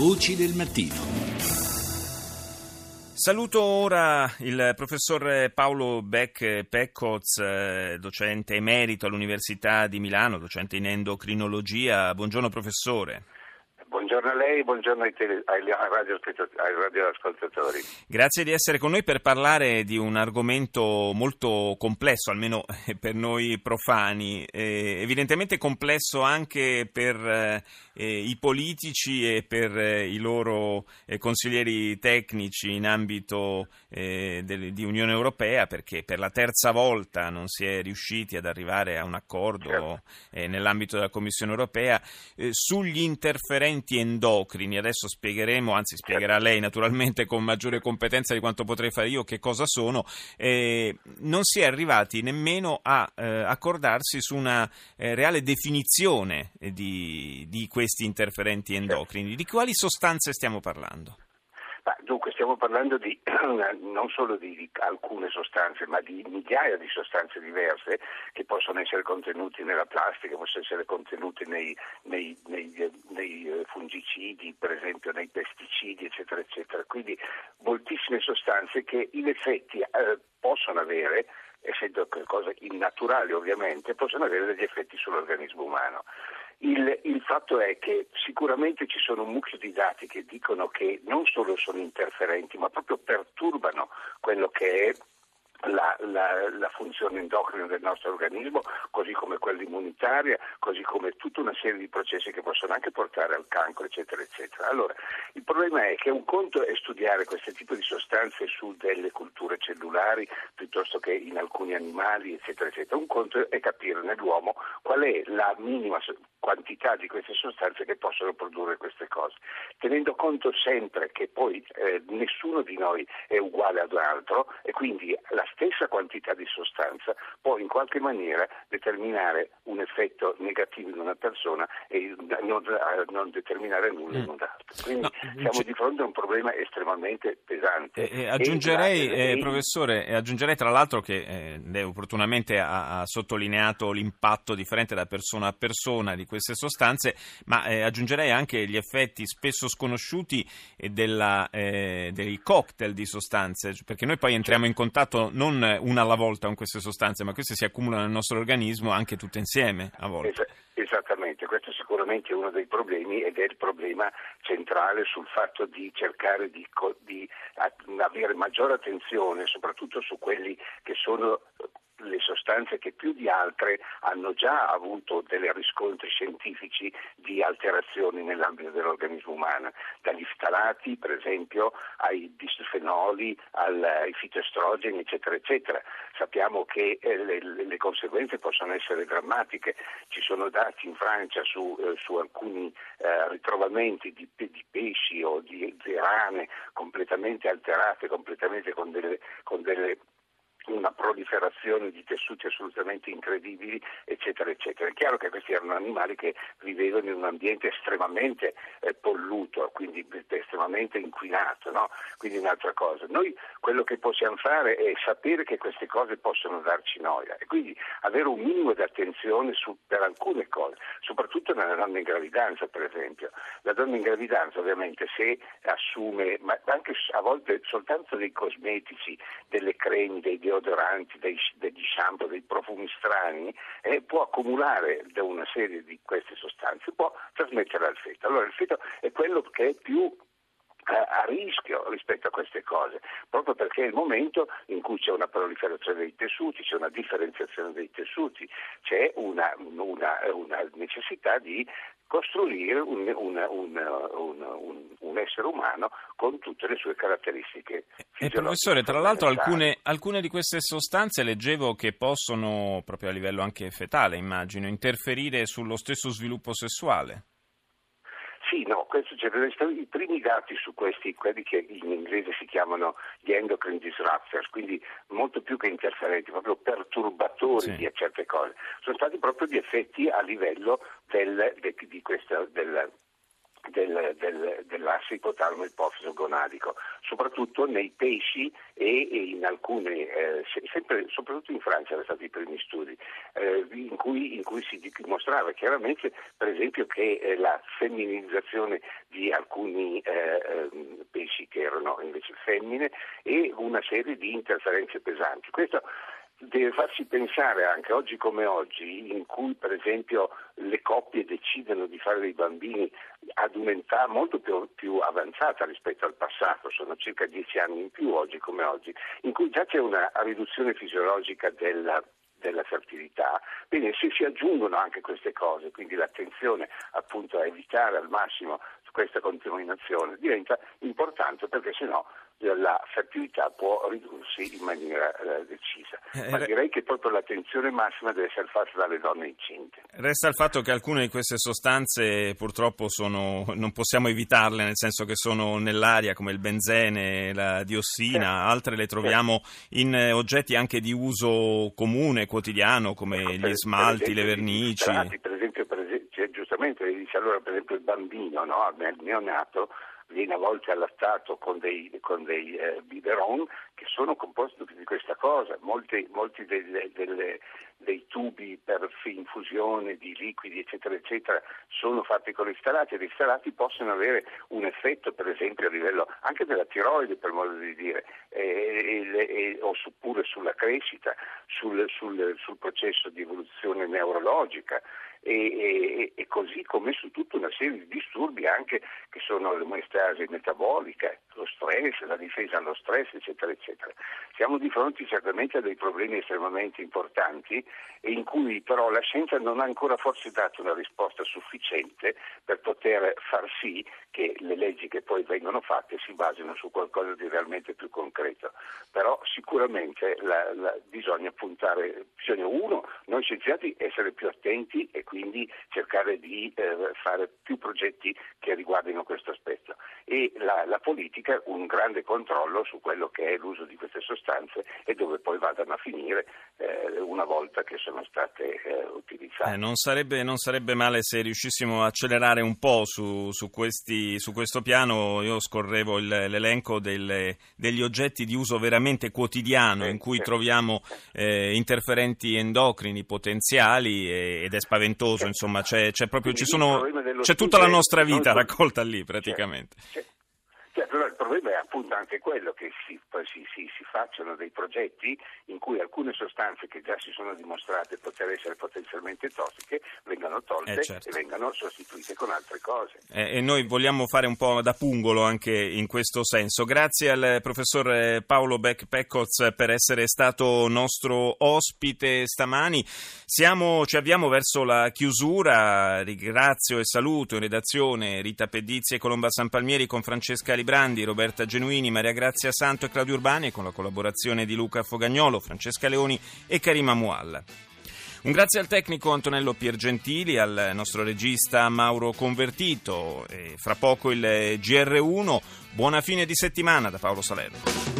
Voci del mattino. Saluto ora il professor Paolo Beck Peccoz, eh, docente emerito all'Università di Milano, docente in endocrinologia. Buongiorno professore. Buongiorno a lei, buongiorno ai, tele, ai, ai radioascoltatori. Grazie di essere con noi per parlare di un argomento molto complesso, almeno per noi profani, eh, evidentemente complesso anche per eh, i politici e per eh, i loro eh, consiglieri tecnici in ambito eh, del, di Unione Europea, perché per la terza volta non si è riusciti ad arrivare a un accordo certo. Eh, nell'ambito della Commissione Europea sugli interferenti agenti endocrini. Adesso spiegheremo, anzi spiegherà lei naturalmente con maggiore competenza di quanto potrei fare io che cosa sono. Eh, non si è arrivati nemmeno a eh, accordarsi su una eh, reale definizione di, di questi interferenti endocrini. Di quali sostanze stiamo parlando? Dunque stiamo parlando di, non solo di, di, alcune sostanze, ma di migliaia di sostanze diverse che possono essere contenute nella plastica, possono essere contenute nei, nei, nei, nei eh, fungicidi, per esempio nei pesticidi, eccetera, eccetera. Quindi moltissime sostanze che in effetti eh, possono avere essendo cose innaturali ovviamente, possono avere degli effetti sull'organismo umano. Il, il, fatto è che sicuramente ci sono un mucchio di dati che dicono che non solo sono interferenti, ma proprio perturbano quello che è la, la, la, funzione endocrina del nostro organismo, così come quella immunitaria, così come tutta una serie di processi che possono anche portare al cancro, eccetera, eccetera. Allora, il problema è che un conto è studiare questo tipo di sostanze su delle culture cellulari piuttosto che in alcuni animali, eccetera, eccetera. Un conto è capire nell'uomo qual è la minima quantità di queste sostanze che possono produrre queste cose, tenendo conto sempre che poi eh, nessuno di noi è uguale ad un altro e quindi la stessa quantità di sostanza può in qualche maniera determinare un effetto negativo in una persona e non, non determinare nulla in mm. un'altra. Quindi no, siamo c- di fronte a un problema estremamente pesante. Eh, eh, aggiungerei, e, eh, professore, aggiungerei tra l'altro che eh, lei opportunamente ha, ha, sottolineato l'impatto differente da persona a persona di queste sostanze, ma eh, aggiungerei anche gli effetti spesso sconosciuti della, eh, dei cocktail di sostanze, perché noi poi entriamo in contatto non una alla volta con queste sostanze, ma queste si accumulano nel nostro organismo anche tutte insieme a volte. Esattamente, questo sicuramente è uno dei problemi ed è il problema centrale sul fatto di cercare di, di avere maggiore attenzione soprattutto su quelli che sono sostanze che più di altre hanno già avuto dei riscontri scientifici di alterazioni nell'ambito dell'organismo umano, dagli ftalati per esempio ai bisfenoli, ai fitoestrogeni eccetera eccetera. Sappiamo che eh, le, le, conseguenze possono essere drammatiche, ci sono dati in Francia su, eh, su alcuni eh, ritrovamenti di, di, pesci o di, di rane completamente alterate, completamente con delle, con delle una proliferazione di tessuti assolutamente incredibili, eccetera, eccetera. È chiaro che questi erano animali che vivevano in un ambiente estremamente eh, polluto, quindi estremamente inquinato, no? quindi un'altra cosa. Noi quello che possiamo fare è sapere che queste cose possono darci noia e quindi avere un minimo di attenzione su, per alcune cose, soprattutto nella donna in gravidanza, per esempio. La donna in gravidanza ovviamente se assume, ma anche a volte soltanto dei cosmetici, delle cremi, dei deodoranti, dei, degli shampoo, dei profumi strani, eh, può accumulare da una serie di queste sostanze, può trasmettere al feto. Allora il feto è quello che è più eh, a rischio rispetto a queste cose, proprio perché è il momento in cui c'è una proliferazione dei tessuti, c'è una differenziazione dei tessuti, c'è una, una, una necessità di costruire un, un, un, un, essere umano con tutte le sue caratteristiche. E professore, tra l'altro alcune, alcune, di queste sostanze leggevo che possono, proprio a livello anche fetale immagino, interferire sullo stesso sviluppo sessuale. Sì, no, questo, cioè, i primi dati su questi, quelli che in inglese si chiamano gli endocrine disruptors, quindi molto più che interferenti, proprio perturbatori sì. di certe cose, sono stati proprio gli effetti a livello del, de, di questa, del, del, del, dell'asse ipotalamo ipofiso gonadico, soprattutto nei pesci e, e in alcune, eh, sempre, soprattutto in Francia erano stati i primi studi, eh, in, cui, in, cui, si dimostrava chiaramente per esempio che eh, la femminilizzazione di alcuni eh, ehm, pesci che erano invece femmine e una serie di interferenze pesanti. Questo deve farci pensare anche oggi come oggi, in cui per esempio le coppie decidono di fare dei bambini ad un'età molto più, più, avanzata rispetto al passato, sono circa dieci anni in più oggi come oggi, in cui già c'è una riduzione fisiologica della della fertilità. Bene, se si aggiungono anche queste cose, quindi l'attenzione appunto a evitare al massimo questa contaminazione diventa importante perché sennò la fertilità può ridursi in maniera eh, decisa. Eh, Ma direi che proprio l'attenzione massima deve essere fatta dalle donne incinte. Resta il fatto che alcune di queste sostanze purtroppo sono, non possiamo evitarle, nel senso che sono nell'aria come il benzene, la diossina, eh. altre le troviamo in eh, oggetti anche di uso comune, quotidiano, come ecco, gli smalti, le vernici. Per esempio, per esempio cioè, giustamente dice allora per esempio il bambino, no? il neonato, viene a volte allattato con dei, con dei eh, biberon che sono composti di questa cosa, molti, molti delle, delle, dei tubi per infusione di liquidi eccetera eccetera sono fatti con gli sterati e gli sterati possono avere un effetto per esempio a livello anche della tiroide per modo di dire eh, eh, o pure sulla crescita, sul, sul, sul processo di evoluzione neurologica e, e, e, così come su tutta una serie di disturbi anche che sono l'omeostasi metabolica, lo stress, la difesa allo stress, eccetera, eccetera. Siamo di fronte certamente a dei problemi estremamente importanti in cui però la scienza non ha ancora forse dato una risposta sufficiente per poter far sì che le leggi che poi vengono fatte si basino su qualcosa di realmente più concreto. Però sicuramente la, la, bisogna puntare, bisogna uno, noi scienziati essere più attenti e quindi cercare di eh, fare più progetti che riguardino questo aspetto e la, la, politica un grande controllo su quello che è l'uso di queste sostanze e dove poi vadano a finire eh, una volta che sono state eh, utilizzate. Eh, non, sarebbe, non, sarebbe, male se riuscissimo a accelerare un po' su, su, questi, su questo piano, io scorrevo il, l'elenco delle, degli oggetti di uso veramente quotidiano in cui troviamo eh, interferenti endocrini potenziali ed è spaventoso insomma, c'è, c'è proprio, ci sono, c'è tutta la nostra vita raccolta lì praticamente. Cioè, però il anche quello che si, si, si, si, facciano dei progetti in cui alcune sostanze che già si sono dimostrate poter essere potenzialmente tossiche vengano tolte eh certo. e vengano sostituite con altre cose. Eh, e noi vogliamo fare un po' da pungolo anche in questo senso. Grazie al professor eh, Paolo Beck-Peccoz per essere stato nostro ospite stamani. Siamo, ci avviamo verso la chiusura. Ringrazio e saluto in redazione Rita Pedizzi e Colomba San Palmieri con Francesca Librandi, Roberta Genuini, Maria Grazia Santo e Claudio Urbani con la collaborazione di Luca Fogagnolo, Francesca Leoni e Karima Mualla. Un grazie al tecnico Antonello Piergentili, al nostro regista Mauro Convertito e fra poco il GR1. Buona fine di settimana da Paolo Salerno.